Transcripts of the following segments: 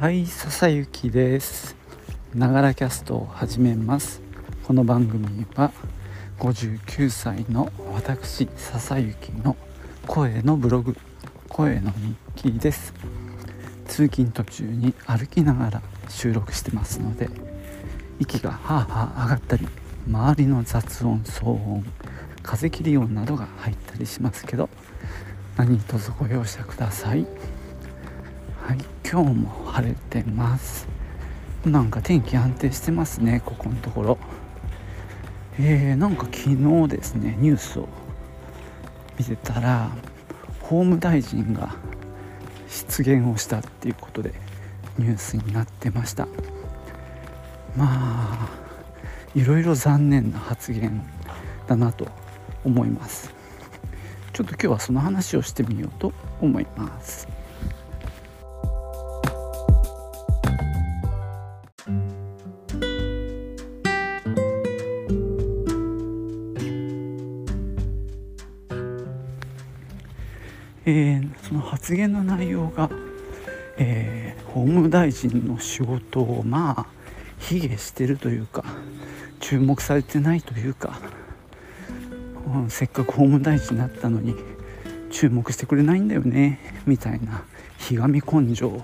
はい笹雪です。ながらキャストを始めます。この番組は59歳の私笹雪の声のブログ声の日記です。通勤途中に歩きながら収録してますので息がはあはあ上がったり周りの雑音騒音風切り音などが入ったりしますけど何卒ご容赦ください。はい今日も晴れてます。なんか天気安定してますねここのところ。えー、なんか昨日ですねニュースを見てたら法務大臣が失言をしたっていうことでニュースになってました。まあいろいろ残念な発言だなと思います。ちょっと今日はその話をしてみようと思います。発言の内容が、えー、法務大臣の仕事をまあ卑下してるというか注目されてないというか、うん、せっかく法務大臣になったのに注目してくれないんだよねみたいなひがみ根性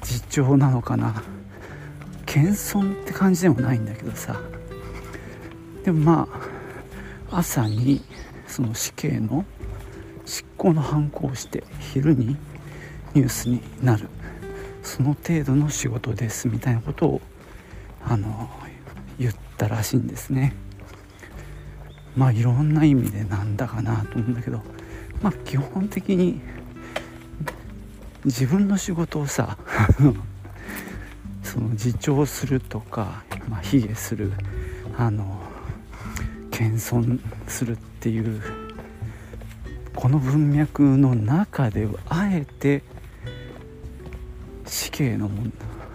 自重なのかな。謙遜って感じでもないんだけどさ。でもまあ朝にその死刑の執行の反抗をして昼にニュースになる。その程度の仕事ですみたいなことをあの言ったらしいんですね。まあいろんな意味でなんだかなと思うんだけどまあ基本的に自分の仕事をさ その自重するとか、まあ、卑下するあの謙遜するっていうこの文脈の中であえて死刑の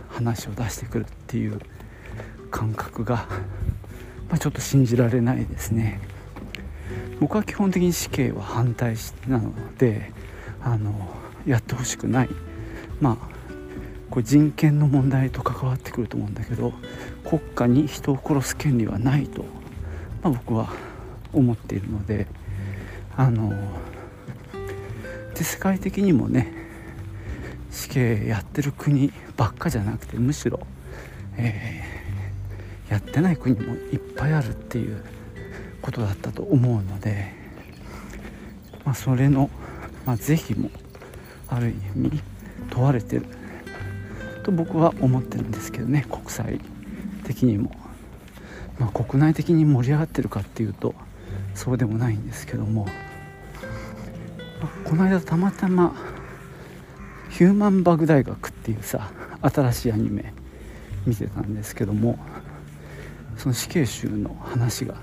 話を出してくるっていう感覚が、まあ、ちょっと信じられないですね。僕は基本的に死刑は反対なのであのやってほしくない。まあこれ人権の問題と関わってくると思うんだけど国家に人を殺す権利はないと、まあ、僕は思っているのであので世界的にもね死刑やってる国ばっかじゃなくてむしろ、えー、やってない国もいっぱいあるっていうことだったと思うので、まあ、それの、まあ、是非もある意味問われてると僕は思ってるんですけどね国際的にも、まあ、国内的に盛り上がってるかっていうとそうでもないんですけども。この間たまたま「ヒューマンバグ大学」っていうさ新しいアニメ見てたんですけどもその死刑囚の話が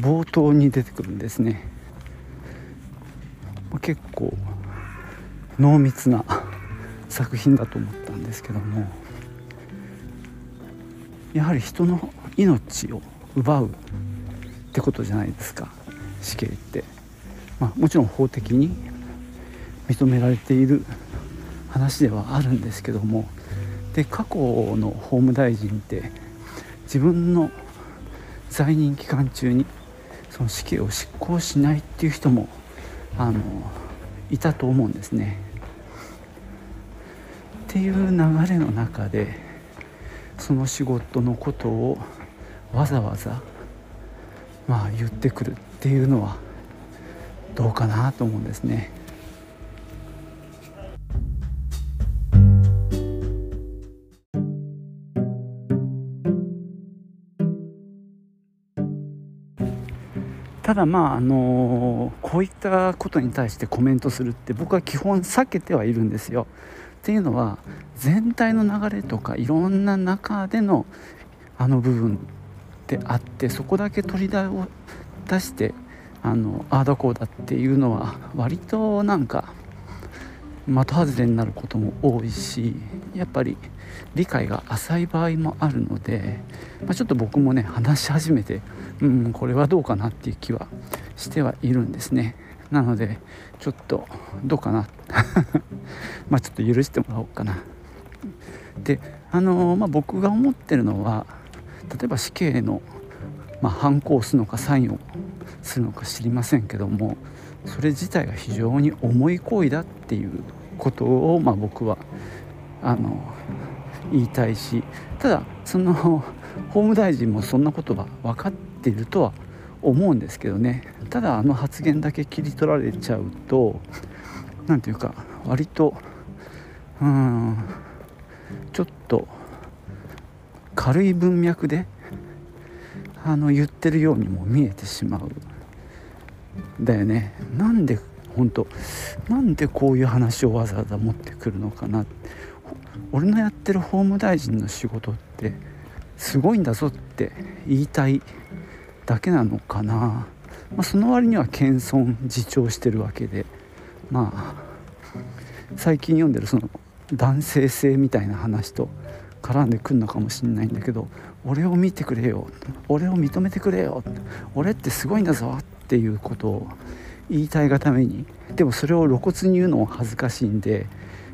冒頭に出てくるんですね。結構濃密な作品だと思ったんですけどもやはり人の命を奪うってことじゃないですか死刑って、まあ、もちろん法的に認められている話ではあるんですけどもで過去の法務大臣って自分の在任期間中にその死刑を執行しないっていう人もあのいたと思うんですね。っていう流れの中でその仕事のことをわざわざまあ言ってくるっていうのはどうかなと思うんですね。ただまああのこういったことに対してコメントするって僕は基本避けてはいるんですよ。っていうのは全体の流れとかいろんな中でのあの部分であってそこだけ取り出を出してあのああだこうだっていうのは割となんか的外れになることも多いしやっぱり理解が浅い場合もあるので、まあ、ちょっと僕もね話し始めてうんこれはどうかなっていう気はしてはいるんですね。なのでちょっとどうかな。まあちょっと許してもらおうかな。であのまあ、僕が思ってるのは例えば死刑の、まあ、反抗するのかサインをするのか知りませんけどもそれ自体が非常に重い行為だっていうことを、まあ、僕はあの言いたいしただその法務大臣もそんなことは分かっているとは思うんですけどね。ただあの発言だけ切り取られちゃうと何ていうか割とうんちょっと軽い文脈であの言ってるようにも見えてしまう。だよね。なんで本当なんでこういう話をわざわざ持ってくるのかな。俺のやってる法務大臣の仕事ってすごいんだぞって言いたいだけなのかな、まあ、その割には謙遜自重してるわけで。まあ最近読んでるその男性性みたいな話と絡んでくるのかもしれないんだけど俺を見てくれよ。俺を認めてくれよ。俺ってすごいんだぞってていうことを言いたいがためにでもそれを露骨に言うのは恥ずかしいんで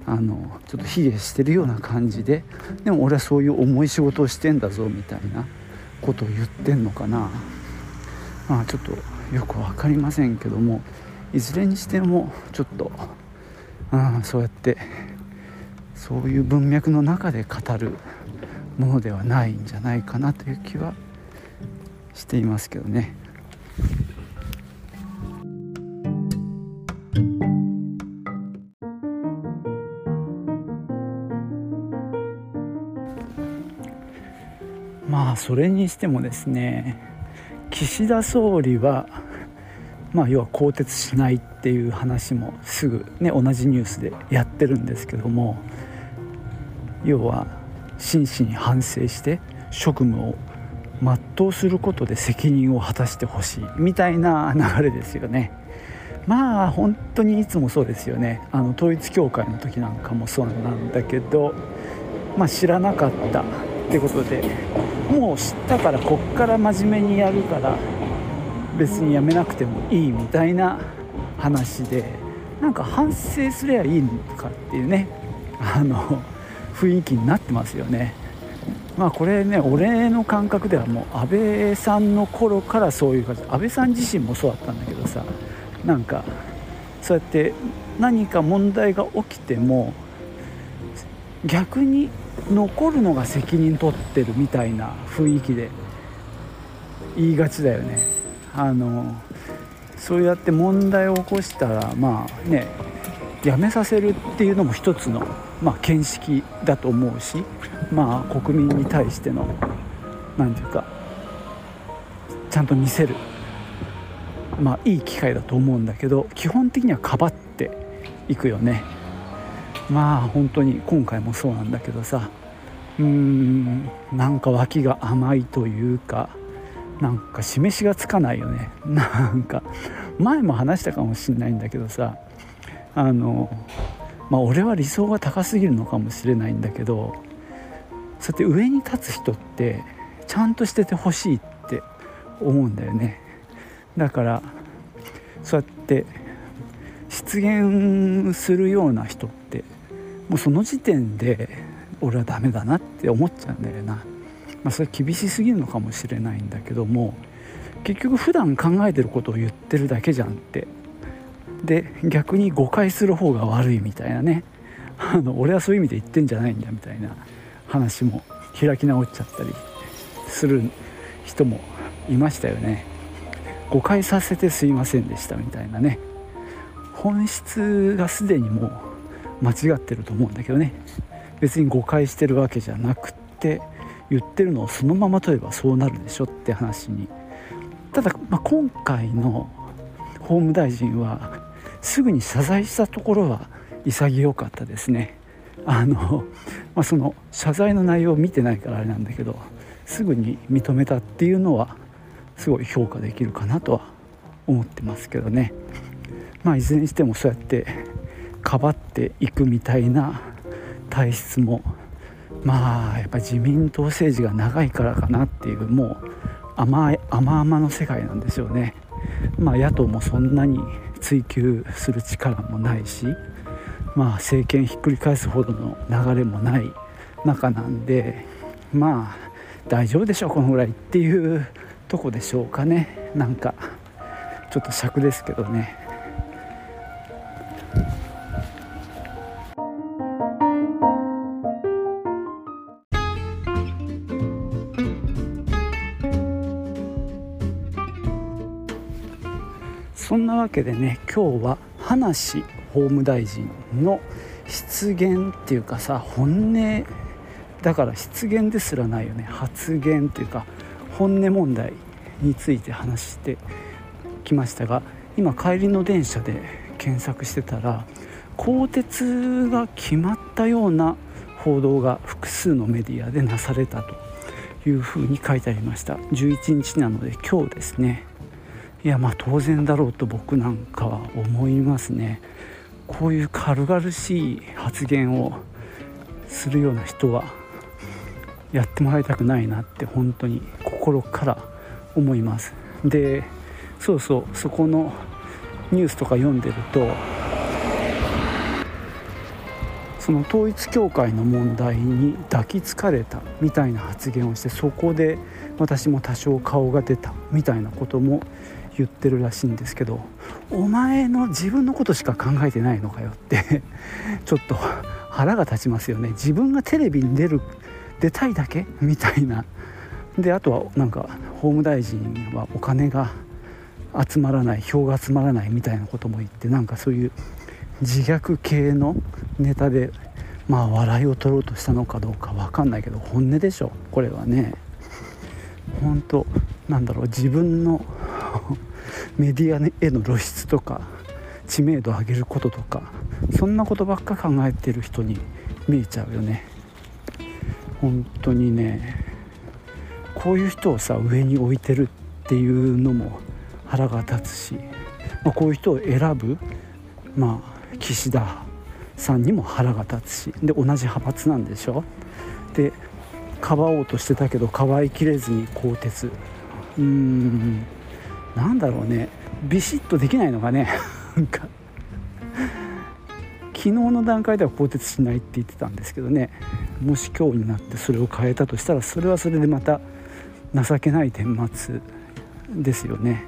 あのちょっと卑下してるような感じででも俺はそういう重い仕事をしてんだぞみたいなことを言ってんのかなまあちょっとよく分かりませんけどもいずれにしてもちょっと、うん、そうやってそういう文脈の中で語るものではないんじゃないかなという気はしていますけどね。それにしてもですね岸田総理はまあ要は更迭しないっていう話もすぐね同じニュースでやってるんですけども要は真摯に反省して職務を全うすることで責任を果たしてほしいみたいな流れですよね。まあ本当にいつもそうですよねあの統一教会の時なんかもそうなんだけど、まあ、知らなかったってことでもう知ったからこっから真面目にやるから別にやめなくてもいいみたいな話でなんか反省すりゃいいのかっていうねあの雰囲気になってますよね。まあこれね俺の感覚ではもう安倍さんの頃からそういう感じ安倍さん自身もそうだったんだけどさなんかそうやって何か問題が起きても逆に残るのが責任取ってるみたいな雰囲気で言いがちだよね。あのそうやって問題を起こしたらまあねやめさせるっていうのも一つのまあ、見識だと思うし、まあ、国民に対しての何て言うかちゃんと見せる、まあ、いい機会だと思うんだけど基本的にはかばっていくよね。まあ本当に今回もそうなんだけどさうーんなんか脇が甘いというかなんか示しがつかないよね。なんか前も話したかもしんないんだけどさあのまあ俺は理想が高すぎるのかもしれないんだけどそうやって上に立つ人ってちゃんとしててほしいって思うんだよね。だからそうやって出現するような人ってもうその時点で俺はダメだなって思っちゃうんだよな、まあ、それ厳しすぎるのかもしれないんだけども結局普段考えてることを言ってるだけじゃんって。で逆に誤解する方が悪いみたいなね。あの俺はそういう意味で言ってんじゃないんだみたいな話も開き直っちゃったりする人もいましたよね。誤解させてすいませんでしたみたいなね。本質がすでにもう間違ってると思うんだけどね。別に誤解してるわけじゃなくって言ってるのをそのまま問えばそうなるでしょって話に。ただ、まあ、今回の法務大臣はすぐに謝罪したところは潔かったですね。あの、まあ、その謝罪の内容を見てないからあれなんだけどすぐに認めたっていうのはすごい評価できるかなとは思ってますけどね。まあいずれにしてもそうやってかばっていくみたいな体質もまあやっぱ自民党政治が長いからかなっていうもう甘い甘々の世界なんですよね。まあ野党もそんなに追求する力もないしまあ政権ひっくり返すほどの流れもない中なんでまあ大丈夫でしょうこのぐらいっていうとこでしょうかね。なんかちょっと尺ですけどね。けでね今日は葉梨法務大臣の失言っていうかさ本音だから失言ですらないよね。発言っていうか本音問題について話してきましたが今帰りの電車で検索してたら更迭が決まったような報道が複数のメディアでなされたというふうに書いてありました。11日なので今日ですね。いやまあ当然だろうと僕なんかは思いますね。こういう軽々しい発言をするような人はやってもらいたくないなって本当に心から思います。でそうそうそこのニュースとか読んでるとその統一教会の問題に抱きつかれたみたいな発言をしてそこで私も多少顔が出たみたいなことも言ってるらしいんですけどお前の自分のことしか考えてないのかよってちょっと腹が立ちますよね。自分がテレビに出る出たいだけ？みたいな。であとはなんか法務大臣はお金が集まらない票が集まらないみたいなことも言ってなんかそういう自虐系のネタでまあ笑いを取ろうとしたのかどうか分かんないけど本音でしょ？これはね。本当なんだろう自分のメディアへの露出とか知名度を上げることとかそんなことばっか考えてる人に見えちゃうよね。本当にねこういう人をさ上に置いてるっていうのも腹が立つし、まあ、こういう人を選ぶ、まあ、岸田さんにも腹が立つしで同じ派閥なんでしょ？でかばおうとしてたけどかばいきれずに更迭。うーん。なんだろうね。ビシッとできないのがね。なんか。昨日の段階では更迭しないって言ってたんですけどね。もし今日になってそれを変えたとしたらそれはそれでまた情けない顛末ですよね。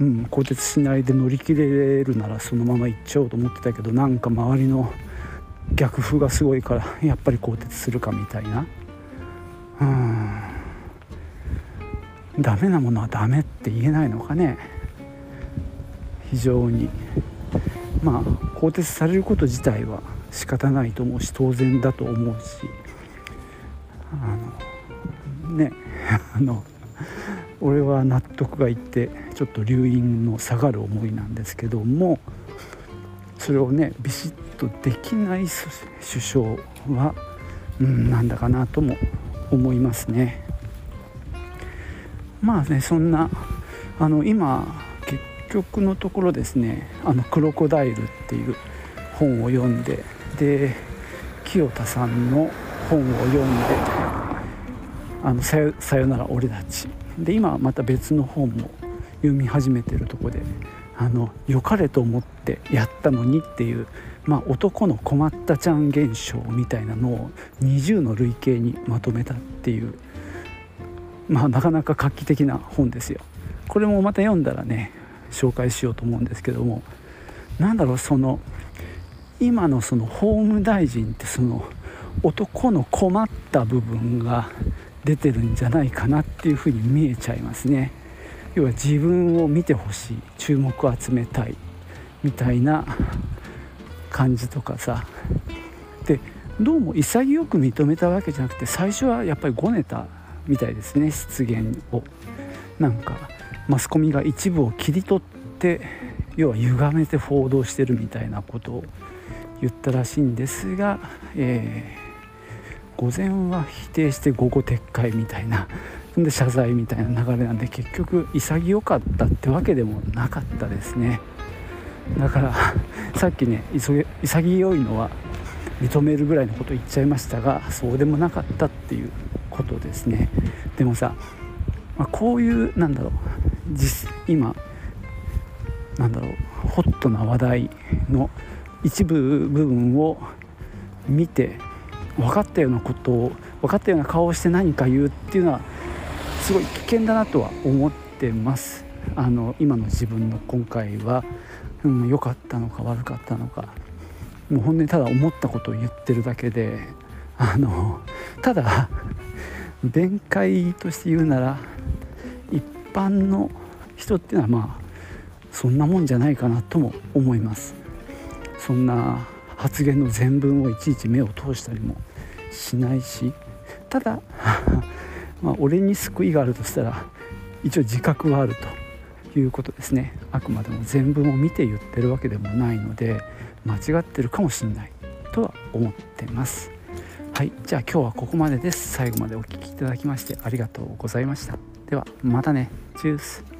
うん、更迭しないで乗り切れるならそのまま行っちゃおうと思ってたけどなんか周りの逆風がすごいからやっぱり更迭するかみたいな。うん。ダメなものはダメって言えないのかね？非常に。まあ更迭されること自体は仕方ないと思うし当然だと思うし。あのね あの俺は納得がいってちょっと留飲の下がる思いなんですけどもそれをねビシッとできない首相は、うん、なんだかなとも思いますね。まあねそんなあの今結局のところですね「あのクロコダイル」っていう本を読んでで清田さんの本を読んで「あのさよさよなら俺たち」で今また別の本も読み始めてるとこであの良かれと思ってやったのにっていう、まあ、男の困ったちゃん現象みたいなのを20の類型にまとめたっていう、まあ、なかなか画期的な本ですよ。これもまた読んだらね紹介しようと思うんですけども。何だろうその今のその法務大臣ってその男の困った部分が出てるんじゃないかなっていうふうに見えちゃいますね。要は自分を見てほしい注目を集めたいみたいな感じとかさ。でどうも潔く認めたわけじゃなくて最初はやっぱりごねたみたいですね失言を。なんかマスコミが一部を切り取って要は歪めて報道してるみたいなことを言ったらしいんですが、えー、午前は否定して午後撤回みたいなんで謝罪みたいな流れなんで結局潔かったってわけでもなかったですね。だからさっきね潔いのは認めるぐらいのこと言っちゃいましたがそうでもなかったっていうことですね。でもさ、まあ、こういうなんだろう実今なんだろうホットな話題の一部部分を見て分かったようなことを分かったような顔をして何か言うっていうのはすごい危険だなとは思ってます。あの今の自分の今回は良、うん、かったのか悪かったのかもう本当にただ思ったことを言ってるだけであのただ弁解として言うなら一般の人っていうのはまあそんなもんじゃないかなとも思います。そんな発言の全文をいちいち目を通したりもしないしただ まあ俺に救いがあるとしたら一応自覚はあるということですね。あくまでも全文を見て言ってるわけでもないので間違ってるかもしれないとは思ってます。はいじゃあ今日はここまでです。最後までお聴きいただきましてありがとうございました。ではまたね。チュース。